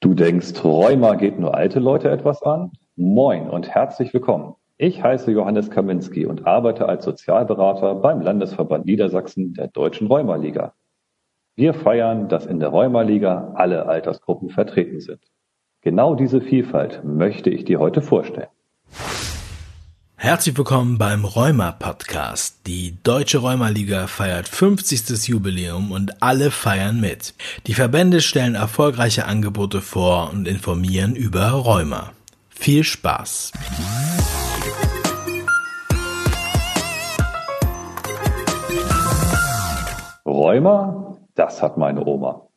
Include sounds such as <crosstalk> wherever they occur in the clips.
Du denkst, Rheuma geht nur alte Leute etwas an? Moin und herzlich willkommen. Ich heiße Johannes Kaminski und arbeite als Sozialberater beim Landesverband Niedersachsen der Deutschen Rheumaliga. Wir feiern, dass in der Rheumaliga alle Altersgruppen vertreten sind. Genau diese Vielfalt möchte ich dir heute vorstellen. Herzlich willkommen beim Rheuma Podcast. Die Deutsche Rheumaliga feiert 50. Jubiläum und alle feiern mit. Die Verbände stellen erfolgreiche Angebote vor und informieren über Rheuma. Viel Spaß! Rheuma, das hat meine Oma.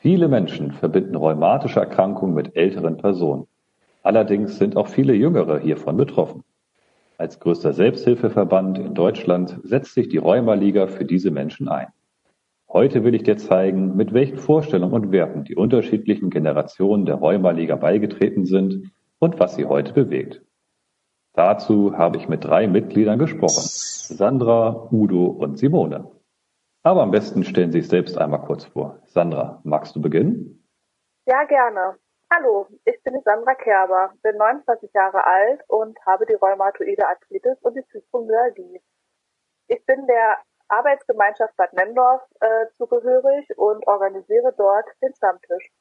Viele Menschen verbinden rheumatische Erkrankungen mit älteren Personen. Allerdings sind auch viele Jüngere hiervon betroffen. Als größter Selbsthilfeverband in Deutschland setzt sich die Rheumaliga für diese Menschen ein. Heute will ich dir zeigen, mit welchen Vorstellungen und Werten die unterschiedlichen Generationen der Rheumaliga beigetreten sind und was sie heute bewegt. Dazu habe ich mit drei Mitgliedern gesprochen. Sandra, Udo und Simone. Aber am besten stellen Sie sich selbst einmal kurz vor. Sandra, magst du beginnen? Ja, gerne. Hallo, ich bin Sandra Kerber, bin 29 Jahre alt und habe die rheumatoide Arthritis und die Fibromyalgie. Ich bin der Arbeitsgemeinschaft Bad Nendorf äh, zugehörig und organisiere dort den Stammtisch.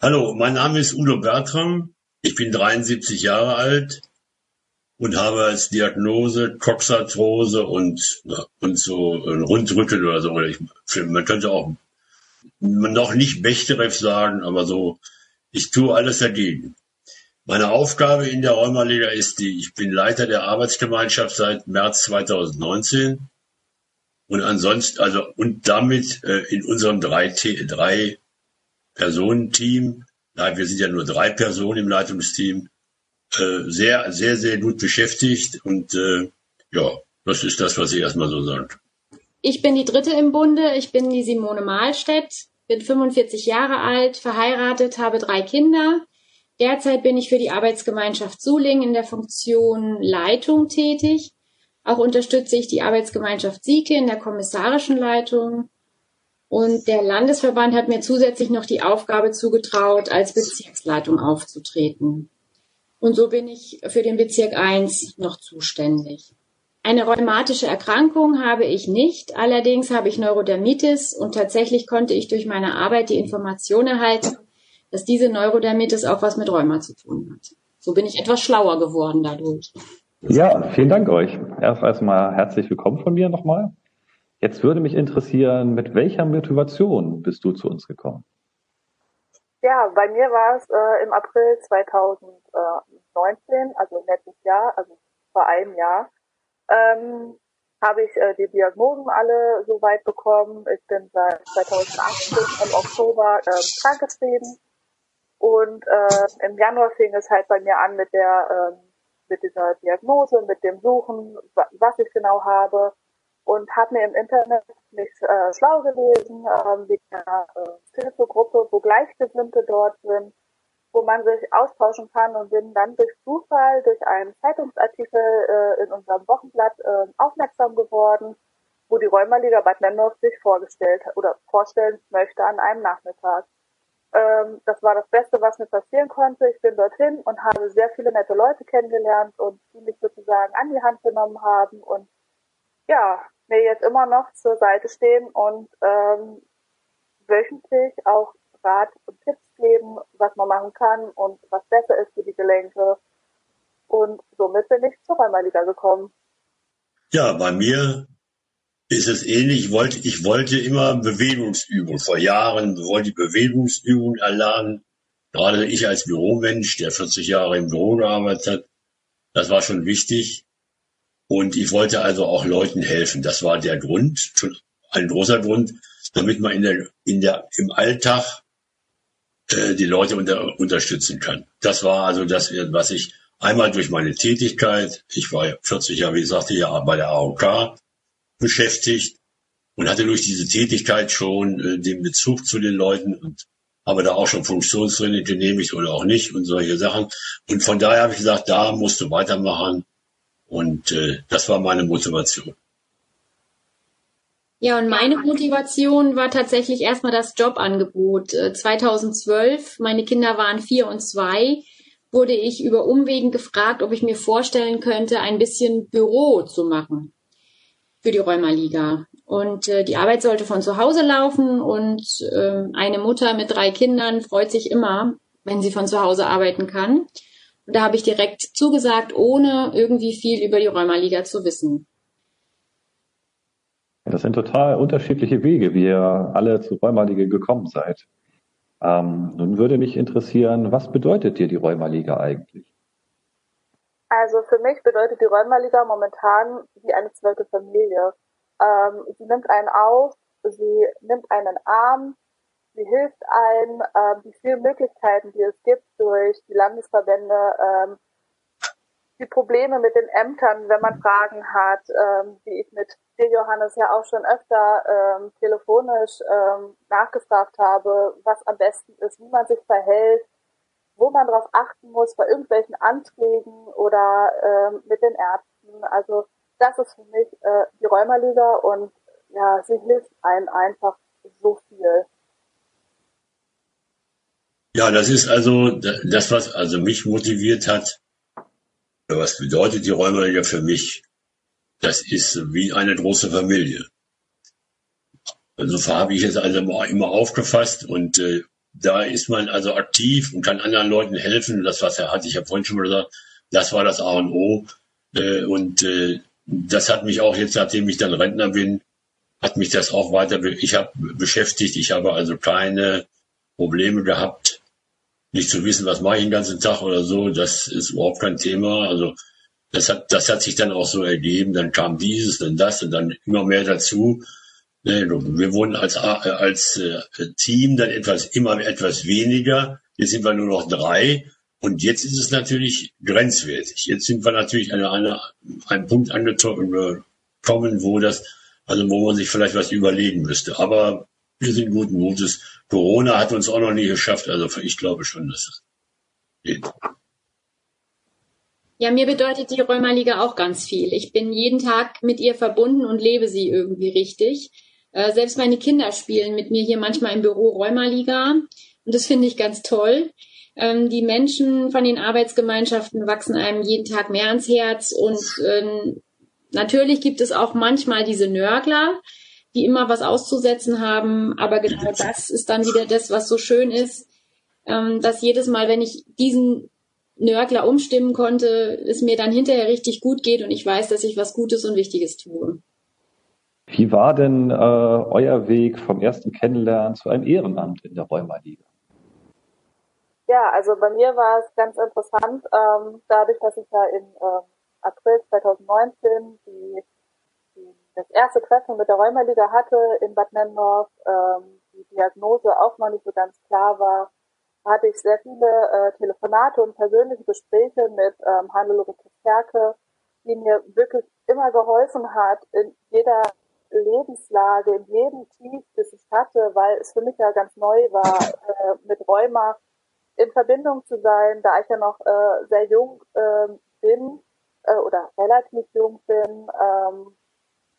Hallo, mein Name ist Udo Bertram. Ich bin 73 Jahre alt und habe als Diagnose Coxarthrose und, und so ein Rundrücken oder so. Ich, man könnte auch noch nicht Bechterew sagen, aber so ich tue alles dagegen. Meine Aufgabe in der Rheumaliga ist die, ich bin Leiter der Arbeitsgemeinschaft seit März 2019 und ansonsten, also und damit äh, in unserem drei, drei Personenteam, wir sind ja nur drei Personen im Leitungsteam, äh, sehr, sehr, sehr gut beschäftigt und äh, ja, das ist das, was ich erstmal so sage. Ich bin die dritte im Bunde, ich bin die Simone Mahlstedt bin 45 Jahre alt, verheiratet, habe drei Kinder. Derzeit bin ich für die Arbeitsgemeinschaft Suling in der Funktion Leitung tätig. Auch unterstütze ich die Arbeitsgemeinschaft Sieke in der kommissarischen Leitung. Und der Landesverband hat mir zusätzlich noch die Aufgabe zugetraut, als Bezirksleitung aufzutreten. Und so bin ich für den Bezirk 1 noch zuständig. Eine rheumatische Erkrankung habe ich nicht, allerdings habe ich Neurodermitis und tatsächlich konnte ich durch meine Arbeit die Information erhalten, dass diese Neurodermitis auch was mit Rheuma zu tun hat. So bin ich etwas schlauer geworden dadurch. Ja, vielen Dank euch. Erst erstmal herzlich willkommen von mir nochmal. Jetzt würde mich interessieren, mit welcher Motivation bist du zu uns gekommen? Ja, bei mir war es äh, im April 2019, also letztes Jahr, also vor einem Jahr, ähm, habe ich äh, die Diagnosen alle soweit bekommen. Ich bin seit 2018 im Oktober ähm, krankgeschrieben. Und äh, im Januar fing es halt bei mir an mit der ähm, mit dieser Diagnose, mit dem Suchen, was ich genau habe. Und habe mir im Internet mich äh, schlau gelesen, äh, wegen einer äh, Hilfegruppe, wo Gleichgesinnte dort sind wo man sich austauschen kann und bin dann durch Zufall, durch einen Zeitungsartikel äh, in unserem Wochenblatt äh, aufmerksam geworden, wo die Rheumaliga Bad Nendorf sich vorgestellt oder vorstellen möchte an einem Nachmittag. Ähm, das war das Beste, was mir passieren konnte. Ich bin dorthin und habe sehr viele nette Leute kennengelernt und die mich sozusagen an die Hand genommen haben und ja, mir jetzt immer noch zur Seite stehen und ähm, wöchentlich auch Rat und Tipps geben, was man machen kann und was besser ist für die Gelenke. Und somit bin ich zur Rheumaliga gekommen. Ja, bei mir ist es ähnlich. Ich wollte, ich wollte immer Bewegungsübungen. Vor Jahren wollte ich Bewegungsübungen erlernen. Gerade ich als Büromensch, der 40 Jahre im Büro gearbeitet hat, das war schon wichtig. Und ich wollte also auch Leuten helfen. Das war der Grund, ein großer Grund, damit man in der, in der, im Alltag äh, die Leute unter, unterstützen kann. Das war also das, was ich einmal durch meine Tätigkeit, ich war 40 Jahre, wie gesagt, ja bei der AOK beschäftigt und hatte durch diese Tätigkeit schon äh, den Bezug zu den Leuten und habe da auch schon Funktionstraining genehmigt oder auch nicht und solche Sachen. Und von daher habe ich gesagt, da musst du weitermachen. Und äh, das war meine Motivation. Ja, und meine Motivation war tatsächlich erstmal das Jobangebot. 2012, äh, meine Kinder waren vier und zwei, wurde ich über Umwegen gefragt, ob ich mir vorstellen könnte, ein bisschen Büro zu machen für die Rheumaliga. Und äh, die Arbeit sollte von zu Hause laufen und äh, eine Mutter mit drei Kindern freut sich immer, wenn sie von zu Hause arbeiten kann. Und da habe ich direkt zugesagt, ohne irgendwie viel über die Rheumaliga zu wissen. Das sind total unterschiedliche Wege, wie ihr alle zu Rheumaliga gekommen seid. Ähm, nun würde mich interessieren, was bedeutet dir die Rheumaliga eigentlich? Also für mich bedeutet die Rheumaliga momentan wie eine zweite Familie. Ähm, sie nimmt einen auf, sie nimmt einen Arm, sie hilft einem, ähm, die vielen Möglichkeiten, die es gibt durch die Landesverbände, ähm, die Probleme mit den Ämtern, wenn man Fragen hat, ähm, wie ich mit dir, Johannes, ja auch schon öfter ähm, telefonisch ähm, nachgefragt habe, was am besten ist, wie man sich verhält, wo man darauf achten muss bei irgendwelchen Anträgen oder ähm, mit den Ärzten. Also das ist für mich äh, die Rheumaliga und ja, sie hilft einem einfach so viel. Ja, das ist also das, was also mich motiviert hat. Was bedeutet die Rheumaliga für mich? Das ist wie eine große Familie. Also so habe ich es also immer aufgefasst und äh, da ist man also aktiv und kann anderen Leuten helfen. Das, was er hat, ich habe vorhin schon mal gesagt, das war das A und O. Äh, und äh, das hat mich auch jetzt, nachdem ich dann Rentner bin, hat mich das auch weiter, ich habe beschäftigt. Ich habe also keine Probleme gehabt, nicht zu wissen, was mache ich den ganzen Tag oder so. Das ist überhaupt kein Thema. Also das hat, das hat sich dann auch so ergeben. Dann kam dieses, dann das und dann immer mehr dazu. Wir wurden als, als äh, Team dann etwas, immer etwas weniger. Jetzt sind wir nur noch drei. Und jetzt ist es natürlich grenzwertig. Jetzt sind wir natürlich an einer, einem Punkt angekommen, wo das, also wo man sich vielleicht was überlegen müsste. Aber wir sind guten Mutes. Corona hat uns auch noch nie geschafft. Also ich glaube schon, dass es geht. Ja, mir bedeutet die Rheumaliga auch ganz viel. Ich bin jeden Tag mit ihr verbunden und lebe sie irgendwie richtig. Äh, selbst meine Kinder spielen mit mir hier manchmal im Büro Rheumaliga und das finde ich ganz toll. Ähm, die Menschen von den Arbeitsgemeinschaften wachsen einem jeden Tag mehr ans Herz und ähm, natürlich gibt es auch manchmal diese Nörgler, die immer was auszusetzen haben, aber genau das ist dann wieder das, was so schön ist, ähm, dass jedes Mal, wenn ich diesen Nörgler umstimmen konnte, es mir dann hinterher richtig gut geht und ich weiß, dass ich was Gutes und Wichtiges tue. Wie war denn äh, euer Weg vom ersten Kennenlernen zu einem Ehrenamt in der Rheumaliga? Ja, also bei mir war es ganz interessant, ähm, dadurch, dass ich ja im äh, April 2019 die, die, das erste Treffen mit der Rheumaliga hatte in Bad Nennendorf, ähm, die Diagnose auch noch nicht so ganz klar war, hatte ich sehr viele äh, Telefonate und persönliche Gespräche mit ähm, Hannelore Kerke, die mir wirklich immer geholfen hat, in jeder Lebenslage, in jedem Tief, das ich hatte, weil es für mich ja ganz neu war, äh, mit Rheuma in Verbindung zu sein, da ich ja noch äh, sehr jung äh, bin äh, oder relativ jung bin, ähm,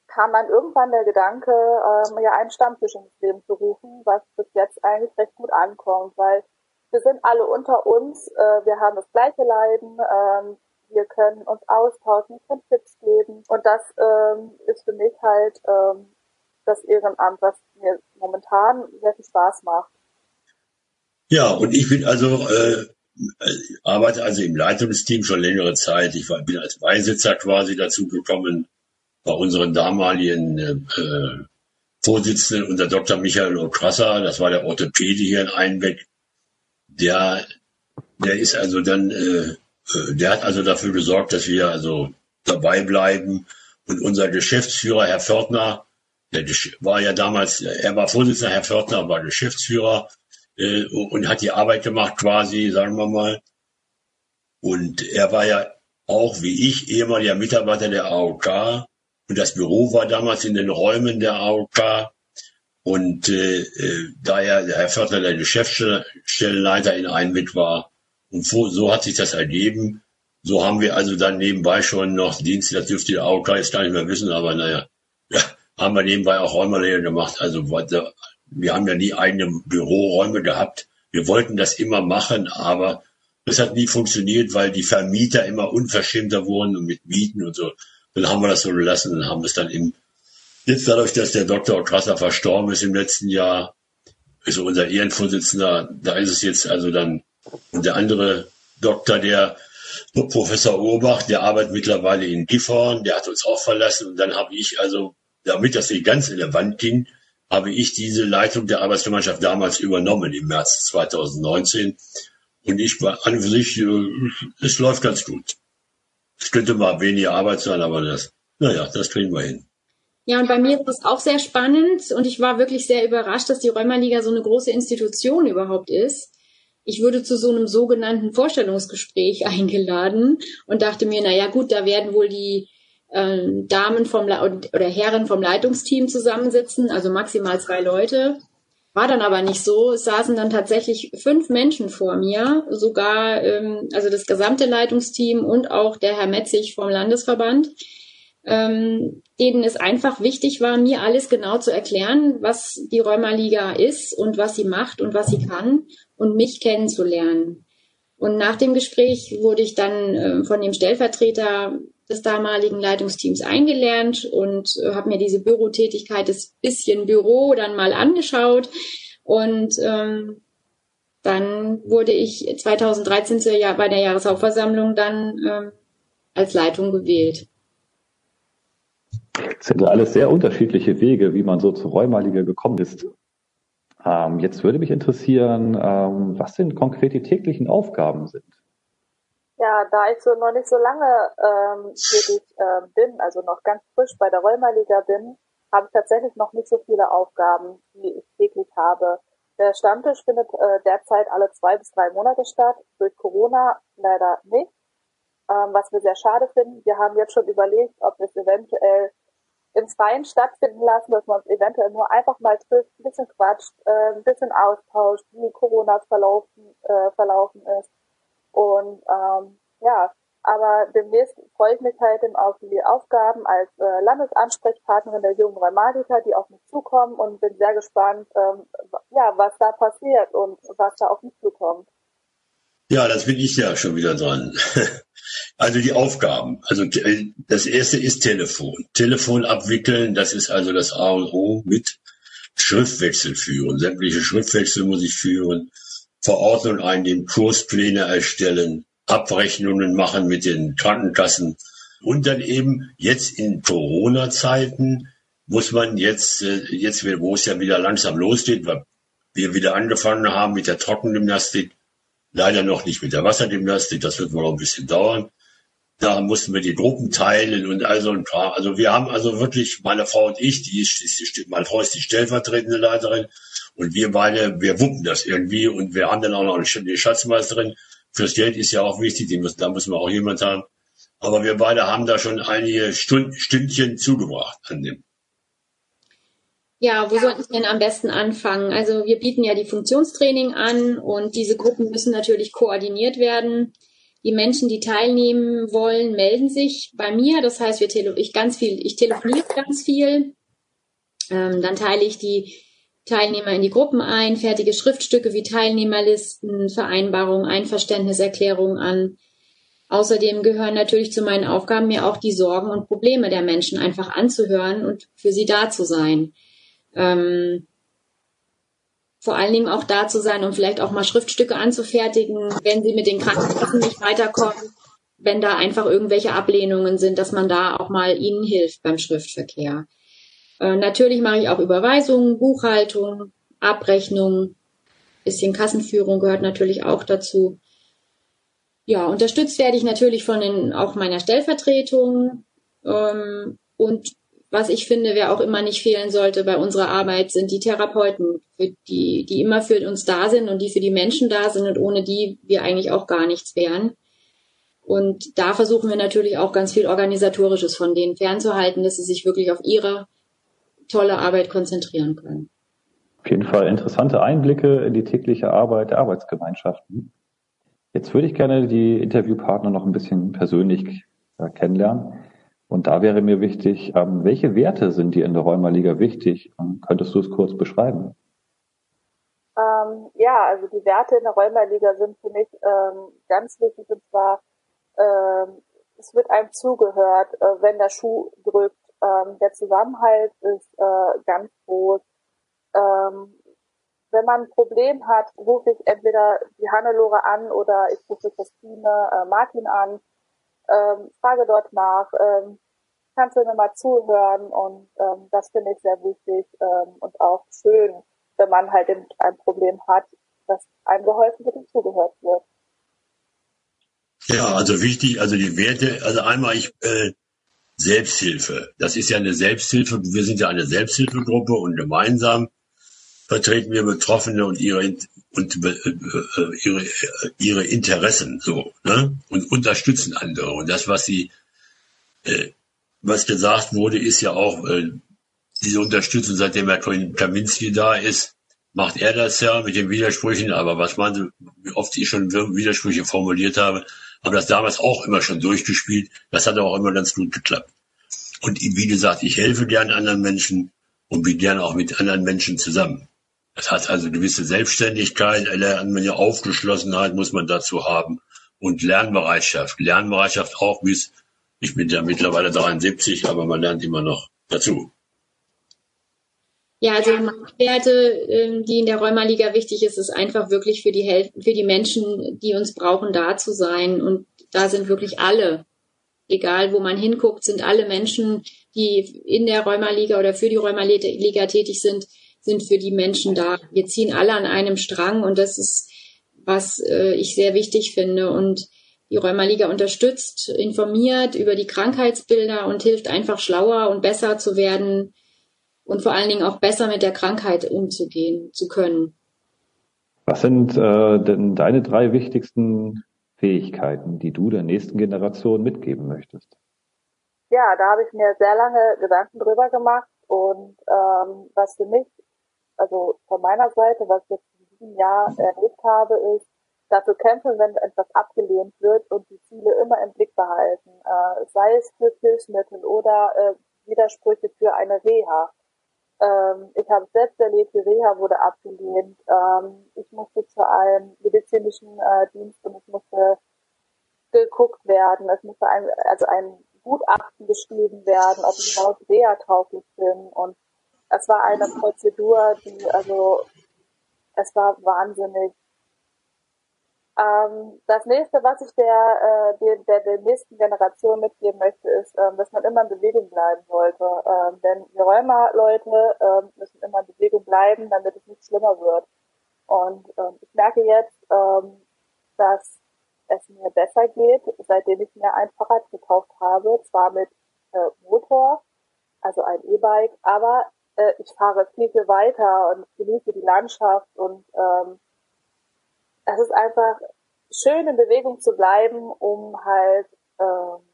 kam dann irgendwann der Gedanke, ähm, ja einen Stammtisch ins Leben zu rufen, was bis jetzt eigentlich recht gut ankommt, weil wir sind alle unter uns, äh, wir haben das gleiche Leiden, ähm, wir können uns austauschen, wir können Tipps geben und das ähm, ist für mich halt ähm, das Ehrenamt, was mir momentan sehr viel Spaß macht. Ja, und ich bin also äh, arbeite also im Leitungsteam schon längere Zeit. Ich war, bin als Beisitzer quasi dazu gekommen bei unseren damaligen äh, Vorsitzenden unter Dr. Michael Okrasser, das war der Orthopäde hier in Einbeck, der, der ist also dann, äh, äh, der hat also dafür gesorgt, dass wir also dabei bleiben. Und unser Geschäftsführer, Herr Fördner, der war ja damals, er war Vorsitzender, Herr Fördner war Geschäftsführer äh, und hat die Arbeit gemacht quasi, sagen wir mal. Und er war ja auch wie ich ehemaliger Mitarbeiter der AOK und das Büro war damals in den Räumen der AOK und äh, äh, da er der Herr Förder der Geschäftsstellenleiter in Einweg war, und so hat sich das ergeben. So haben wir also dann nebenbei schon noch Dienste, das dürfte die AOK jetzt gar nicht mehr wissen, aber naja, <laughs> ja, haben wir nebenbei auch Räumerlehre gemacht. Also wir haben ja nie eigene Büroräume gehabt. Wir wollten das immer machen, aber das hat nie funktioniert, weil die Vermieter immer unverschämter wurden und mit Mieten und so. Dann haben wir das so gelassen und haben es dann im, jetzt dadurch, dass der Dr. Krasser verstorben ist im letzten Jahr, ist unser Ehrenvorsitzender, da ist es jetzt also dann, der andere Doktor, der Professor Urbach, der arbeitet mittlerweile in Gifhorn, der hat uns auch verlassen und dann habe ich also, damit das nicht ganz in der Wand ging, habe ich diese Leitung der Arbeitsgemeinschaft damals übernommen im März 2019. Und ich war an sich, äh, es läuft ganz gut. Es könnte mal weniger Arbeit sein, aber das, naja, das kriegen wir hin. Ja, und bei mir ist das auch sehr spannend und ich war wirklich sehr überrascht, dass die Rheumaliga so eine große Institution überhaupt ist. Ich wurde zu so einem sogenannten Vorstellungsgespräch <laughs> eingeladen und dachte mir, na ja, gut, da werden wohl die äh, Damen vom oder Herren vom Leitungsteam zusammensitzen, also maximal zwei Leute. War dann aber nicht so. Es saßen dann tatsächlich fünf Menschen vor mir, sogar ähm, also das gesamte Leitungsteam und auch der Herr Metzig vom Landesverband, ähm, denen es einfach wichtig war, mir alles genau zu erklären, was die Rheumaliga ist und was sie macht und was sie kann und mich kennenzulernen. Und nach dem Gespräch wurde ich dann äh, von dem Stellvertreter des damaligen Leitungsteams eingelernt und äh, habe mir diese Bürotätigkeit, das bisschen Büro dann mal angeschaut. Und ähm, dann wurde ich 2013 zur Jahr, bei der Jahreshauptversammlung dann ähm, als Leitung gewählt. Das sind alles sehr unterschiedliche Wege, wie man so zur Räumaliga gekommen ist. Ähm, jetzt würde mich interessieren, ähm, was denn konkret die täglichen Aufgaben sind. Ja, da ich so noch nicht so lange ähm, tätig äh, bin, also noch ganz frisch bei der Rheumaliga bin, habe ich tatsächlich noch nicht so viele Aufgaben, die ich täglich habe. Der Stammtisch findet äh, derzeit alle zwei bis drei Monate statt, durch Corona leider nicht, ähm, was wir sehr schade finden. Wir haben jetzt schon überlegt, ob wir es eventuell im Freien stattfinden lassen, dass man eventuell nur einfach mal trifft, ein bisschen quatscht, äh, ein bisschen austauscht, wie Corona verlaufen, äh, verlaufen ist und ähm, ja, aber demnächst freue ich mich halt auf die Aufgaben als äh, Landesansprechpartnerin der jungen Rheumatiker, die auf mich zukommen und bin sehr gespannt, ähm, ja, was da passiert und was da auf mich zukommt. Ja, das bin ich ja schon wieder dran. <laughs> Also die Aufgaben. Also das erste ist Telefon. Telefon abwickeln, das ist also das A und O mit Schriftwechsel führen. Sämtliche Schriftwechsel muss ich führen. Verordnung einnehmen, Kurspläne erstellen, Abrechnungen machen mit den Krankenkassen. Und dann eben jetzt in Corona-Zeiten muss man jetzt, äh, jetzt, wo es ja wieder langsam losgeht, weil wir wieder angefangen haben mit der Trockengymnastik, leider noch nicht mit der Wassergymnastik, das wird wohl noch ein bisschen dauern. Da mussten wir die Gruppen teilen und also ein paar. Also wir haben also wirklich, meine Frau und ich, die ist, die, meine Frau ist die stellvertretende Leiterin und wir beide, wir wuppen das irgendwie und wir haben dann auch noch die Schatzmeisterin. Fürs Geld ist ja auch wichtig, müssen, da müssen wir auch jemand haben. Aber wir beide haben da schon einige Stund, Stündchen zugebracht an dem. Ja, wo sollten wir denn am besten anfangen? Also wir bieten ja die Funktionstraining an und diese Gruppen müssen natürlich koordiniert werden. Die Menschen, die teilnehmen wollen, melden sich bei mir. Das heißt, wir tele ich ganz viel, ich telefoniere ganz viel. Ähm, dann teile ich die Teilnehmer in die Gruppen ein, fertige Schriftstücke wie Teilnehmerlisten, Vereinbarungen, Einverständniserklärungen an. Außerdem gehören natürlich zu meinen Aufgaben mir auch die Sorgen und Probleme der Menschen einfach anzuhören und für sie da zu sein. Ähm, vor allen Dingen auch da zu sein, um vielleicht auch mal Schriftstücke anzufertigen, wenn sie mit den Krankenkassen nicht weiterkommen, wenn da einfach irgendwelche Ablehnungen sind, dass man da auch mal ihnen hilft beim Schriftverkehr. Äh, natürlich mache ich auch Überweisungen, Buchhaltung, Abrechnung, bisschen Kassenführung gehört natürlich auch dazu. Ja, unterstützt werde ich natürlich von den, auch meiner Stellvertretung. Ähm, und was ich finde, wer auch immer nicht fehlen sollte bei unserer Arbeit, sind die Therapeuten, die, die immer für uns da sind und die für die Menschen da sind und ohne die wir eigentlich auch gar nichts wären. Und da versuchen wir natürlich auch ganz viel Organisatorisches von denen fernzuhalten, dass sie sich wirklich auf ihre tolle Arbeit konzentrieren können. Auf jeden Fall interessante Einblicke in die tägliche Arbeit der Arbeitsgemeinschaften. Jetzt würde ich gerne die Interviewpartner noch ein bisschen persönlich kennenlernen. Und da wäre mir wichtig, ähm, welche Werte sind dir in der Rheumaliga wichtig? Ähm, könntest du es kurz beschreiben? Ähm, ja, also die Werte in der Rheumaliga sind für mich ähm, ganz wichtig und zwar, ähm, es wird einem zugehört, äh, wenn der Schuh drückt. Ähm, der Zusammenhalt ist äh, ganz groß. Wenn man ein Problem hat, rufe ich entweder die Hannelore an oder ich rufe Christine äh, Martin an ähm, frage dort nach, ähm, kannst du mir mal zuhören und ähm, das finde ich sehr wichtig ähm, und auch schön, wenn man halt ein Problem hat, dass einem geholfen wird und zugehört wird. Ja, also wichtig, also die Werte, also einmal ich äh, Selbsthilfe. Das ist ja eine Selbsthilfe. Wir sind ja eine Selbsthilfegruppe und gemeinsam vertreten wir Betroffene und ihre und äh, äh, ihre ihre Interessen so ne? und unterstützen andere. Und das was sie äh, was gesagt wurde ist ja auch äh, diese Unterstützung seitdem Herr Kaminski da ist macht er das ja mit den Widersprüchen. Aber was man wie oft ich schon Widersprüche formuliert habe habe das damals auch immer schon durchgespielt. Das hat auch immer ganz gut geklappt. Und wie gesagt ich helfe gern anderen Menschen und bin gern auch mit anderen Menschen zusammen es hat also gewisse Selbstständigkeit, eine Aufgeschlossenheit muss man dazu haben und Lernbereitschaft. Lernbereitschaft auch bis, ich bin ja mittlerweile 73, aber man lernt immer noch dazu. Ja, also Werte, ähm, die in der Rheumaliga wichtig ist, ist einfach wirklich für die Hel für die Menschen, die uns brauchen, da zu sein. Und da sind wirklich alle, egal wo man hinguckt, sind alle Menschen, die in der Rheumaliga oder für die Rheumaliga tätig sind, sind für die Menschen da. Wir ziehen alle an einem Strang und das ist, was äh, ich sehr wichtig finde. Und die Rheumaliga unterstützt, informiert über die Krankheitsbilder und hilft einfach schlauer und besser zu werden und vor allen Dingen auch besser mit der Krankheit umzugehen zu können. Was sind äh, denn deine drei wichtigsten Fähigkeiten, die du der nächsten Generation mitgeben möchtest? Ja, da habe ich mir sehr lange Gedanken drüber gemacht und ähm, was für mich also von meiner Seite, was ich jetzt in diesem Jahr erlebt habe, ist, dafür kämpfen, wenn etwas abgelehnt wird und die Ziele immer im Blick behalten, äh, sei es für Hilfsmittel oder äh, Widersprüche für eine Reha. Ähm, ich habe selbst erlebt, die Reha wurde abgelehnt. Ähm, ich musste zu einem medizinischen äh, Dienst und es musste geguckt werden. Es musste ein, also ein Gutachten geschrieben werden, ob ich überhaupt Reha-tauglich bin und es war eine Prozedur, die, also, es war wahnsinnig. Ähm, das nächste, was ich der, äh, der, der, nächsten Generation mitgeben möchte, ist, ähm, dass man immer in Bewegung bleiben sollte. Ähm, denn die Rheuma-Leute ähm, müssen immer in Bewegung bleiben, damit es nicht schlimmer wird. Und ähm, ich merke jetzt, ähm, dass es mir besser geht, seitdem ich mir ein Fahrrad gekauft habe, zwar mit äh, Motor, also ein E-Bike, aber äh, ich fahre viel, viel weiter und genieße die Landschaft und ähm, es ist einfach schön in Bewegung zu bleiben, um halt ähm,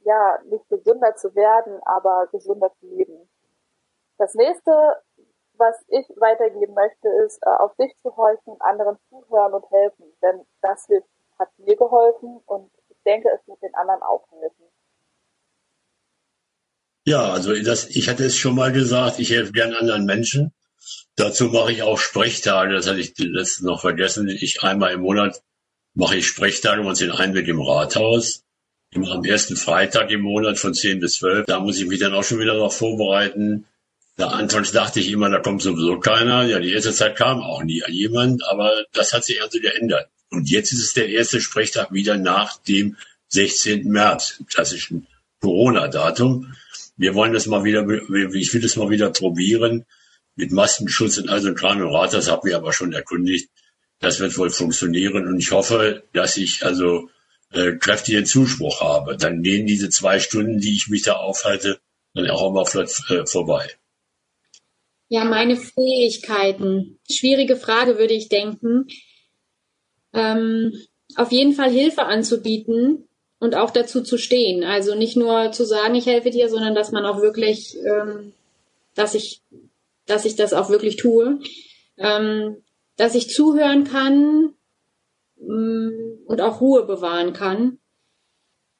ja nicht gesünder zu werden, aber gesünder zu leben. Das nächste, was ich weitergeben möchte, ist äh, auf sich zu horchen, anderen zuhören und helfen, denn das hilft, hat mir geholfen und ich denke, es wird den anderen auch helfen. Ja, also das, ich hatte es schon mal gesagt, ich helfe gern anderen Menschen. Dazu mache ich auch Sprechtage, das hatte ich letztens noch vergessen. Ich einmal im Monat mache ich Sprechtage und den mit im Rathaus. Immer am ersten Freitag im Monat von 10 bis 12. Da muss ich mich dann auch schon wieder darauf vorbereiten. Da anfangs dachte ich immer, da kommt sowieso keiner. Ja, die erste Zeit kam auch nie jemand, aber das hat sich also geändert. Und jetzt ist es der erste Sprechtag wieder nach dem 16. März, klassischen Corona-Datum. Wir wollen das mal wieder, ich will das mal wieder probieren mit Maskenschutz und also und Rad. Das haben wir aber schon erkundigt. Das wird wohl funktionieren und ich hoffe, dass ich also äh, kräftigen Zuspruch habe. Dann gehen diese zwei Stunden, die ich mich da aufhalte, dann auch mal flott äh, vorbei. Ja, meine Fähigkeiten. Schwierige Frage, würde ich denken. Ähm, auf jeden Fall Hilfe anzubieten, und auch dazu zu stehen. Also nicht nur zu sagen, ich helfe dir, sondern dass man auch wirklich, ähm, dass ich, dass ich das auch wirklich tue, ähm, dass ich zuhören kann ähm, und auch Ruhe bewahren kann.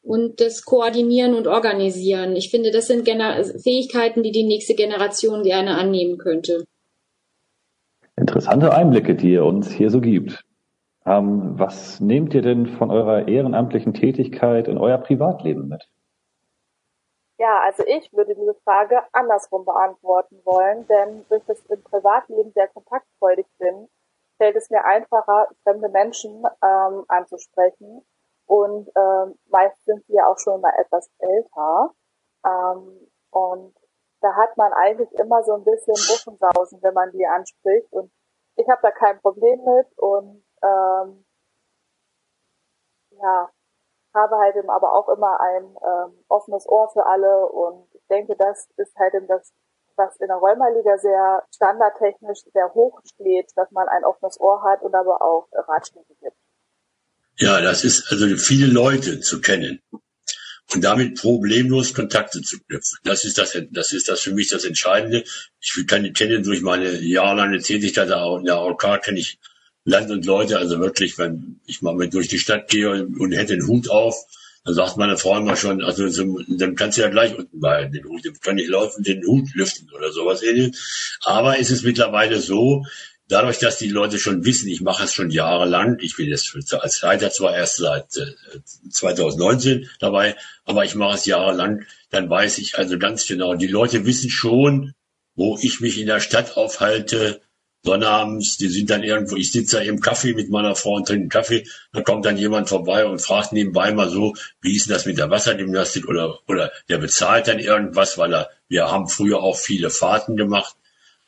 und das Koordinieren und Organisieren. Ich finde, das sind Gener Fähigkeiten, die die nächste Generation gerne annehmen könnte. Interessante Einblicke, die ihr uns hier so gibt. Ähm, was nehmt ihr denn von eurer ehrenamtlichen Tätigkeit in euer Privatleben mit? Ja, also ich würde diese Frage andersrum beantworten wollen, denn durch das im Privatleben sehr kontaktfreudig bin, fällt es mir einfacher, fremde Menschen ähm, anzusprechen. Und ähm, meist sind sie ja auch schon mal etwas älter. Ähm, und da hat man eigentlich immer so ein bisschen Muffensausen, wenn man die anspricht. Und ich habe da kein Problem mit und ähm, ja, habe halt eben aber auch immer ein ähm, offenes Ohr für alle und ich denke, das ist halt eben das, was in der Räumerliga sehr standardtechnisch sehr hoch steht, dass man ein offenes Ohr hat und aber auch Ratschläge gibt. Ja, das ist also viele Leute zu kennen und damit problemlos Kontakte zu knüpfen. Das ist das, das ist das für mich das Entscheidende. Ich kann, kenne durch meine jahrelange Tätigkeit in der AOK kenne ich Land und Leute, also wirklich, wenn ich mal mit durch die Stadt gehe und hätte den Hut auf, dann sagt meine Frau immer schon, also dann kannst du ja gleich unten behalten den Hut, kann ich laufen, den Hut lüften oder sowas ähnliches. Aber ist es mittlerweile so, dadurch, dass die Leute schon wissen, ich mache es schon jahrelang, ich bin jetzt als Leiter zwar erst seit 2019 äh, dabei, aber ich mache es jahrelang, dann weiß ich also ganz genau, die Leute wissen schon, wo ich mich in der Stadt aufhalte, Sonnabends, die sind dann irgendwo, ich sitze da im Kaffee mit meiner Frau und trinke Kaffee, da kommt dann jemand vorbei und fragt nebenbei mal so, wie ist denn das mit der Wassergymnastik oder, oder der bezahlt dann irgendwas, weil er, wir haben früher auch viele Fahrten gemacht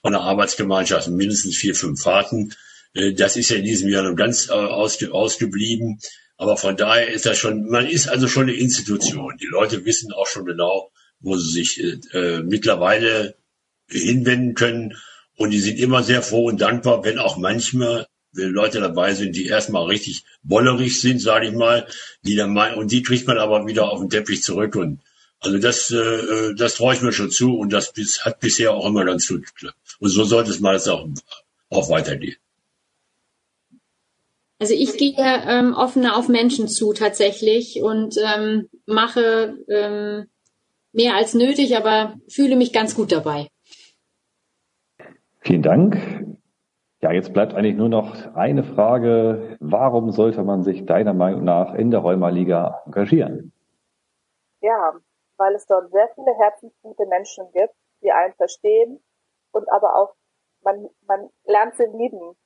von der Arbeitsgemeinschaft, mindestens vier, fünf Fahrten. Äh, das ist ja in diesem Jahr noch ganz äh, ausge, ausgeblieben. Aber von daher ist das schon, man ist also schon eine Institution. Die Leute wissen auch schon genau, wo sie sich äh, äh mittlerweile hinwenden können und die sind immer sehr froh und dankbar, wenn auch manchmal Leute dabei sind, die erstmal richtig bollerig sind, sage ich mal, die dann mal, und die kriegt man aber wieder auf den Teppich zurück und also das, äh, äh das traue ich mir schon zu und das bis, hat bisher auch immer ganz gut geklappt. Und so sollte es mal auch, auch weitergehen. Also ich gehe ähm, offener auf Menschen zu tatsächlich und ähm, mache ähm, mehr als nötig, aber fühle mich ganz gut dabei. Vielen Dank. Ja, jetzt bleibt eigentlich nur noch eine Frage. Warum sollte man sich deiner Meinung nach in der Rheumaliga engagieren? Ja, weil es dort sehr viele herzensgute Menschen gibt, die einen verstehen und aber auch man, man lernt sie lieben.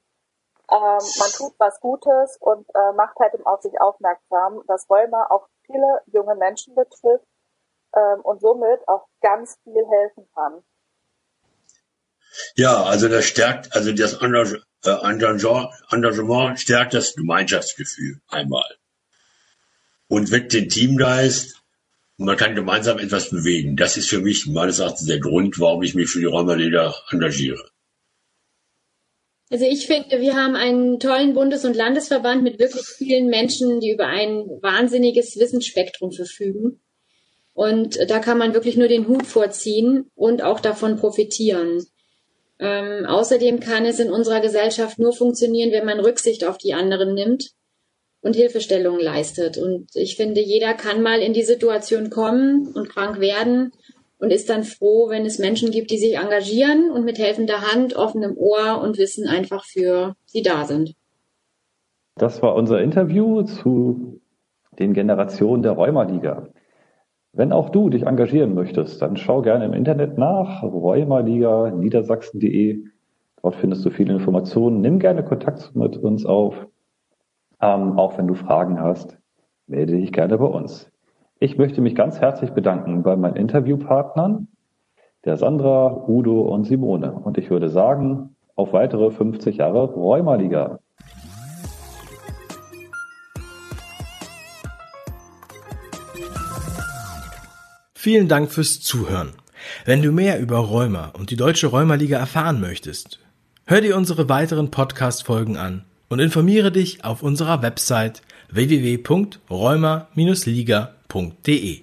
Ähm, man tut was Gutes und äh, macht halt auf sich aufmerksam, dass Rheuma auch viele junge Menschen betrifft ähm, und somit auch ganz viel helfen kann. Ja, also das stärkt, also das äh, Engagement stärkt das Gemeinschaftsgefühl einmal und weckt den Teamgeist man kann gemeinsam etwas bewegen. Das ist für mich meines Erachtens der Grund, warum ich mich für die Rheumaliga engagiere. Also ich finde, wir haben einen tollen Bundes- und Landesverband mit wirklich vielen Menschen, die über ein wahnsinniges Wissensspektrum verfügen. Und da kann man wirklich nur den Hut vorziehen und auch davon profitieren. Ähm, außerdem kann es in unserer Gesellschaft nur funktionieren, wenn man Rücksicht auf die anderen nimmt und Hilfestellungen leistet. Und ich finde, jeder kann mal in die Situation kommen und krank werden und ist dann froh, wenn es Menschen gibt, die sich engagieren und mit helfender Hand, offenem Ohr und Wissen einfach für sie da sind. Das war unser Interview zu den Generationen der Rheumaliga. Wenn auch du dich engagieren möchtest, dann schau gerne im Internet nach, rheumaliga niedersachsen.de. Dort findest du viele Informationen. Nimm gerne Kontakt mit uns auf. Ähm, auch wenn du Fragen hast, melde dich gerne bei uns. Ich möchte mich ganz herzlich bedanken bei meinen Interviewpartnern, der Sandra, Udo und Simone. Und ich würde sagen, auf weitere 50 Jahre Rheumaliga. Vielen Dank fürs Zuhören. Wenn du mehr über Rheuma und die Deutsche Rheumaliga erfahren möchtest, hör dir unsere weiteren Podcast-Folgen an und informiere dich auf unserer Website www.rheuma-liga.de.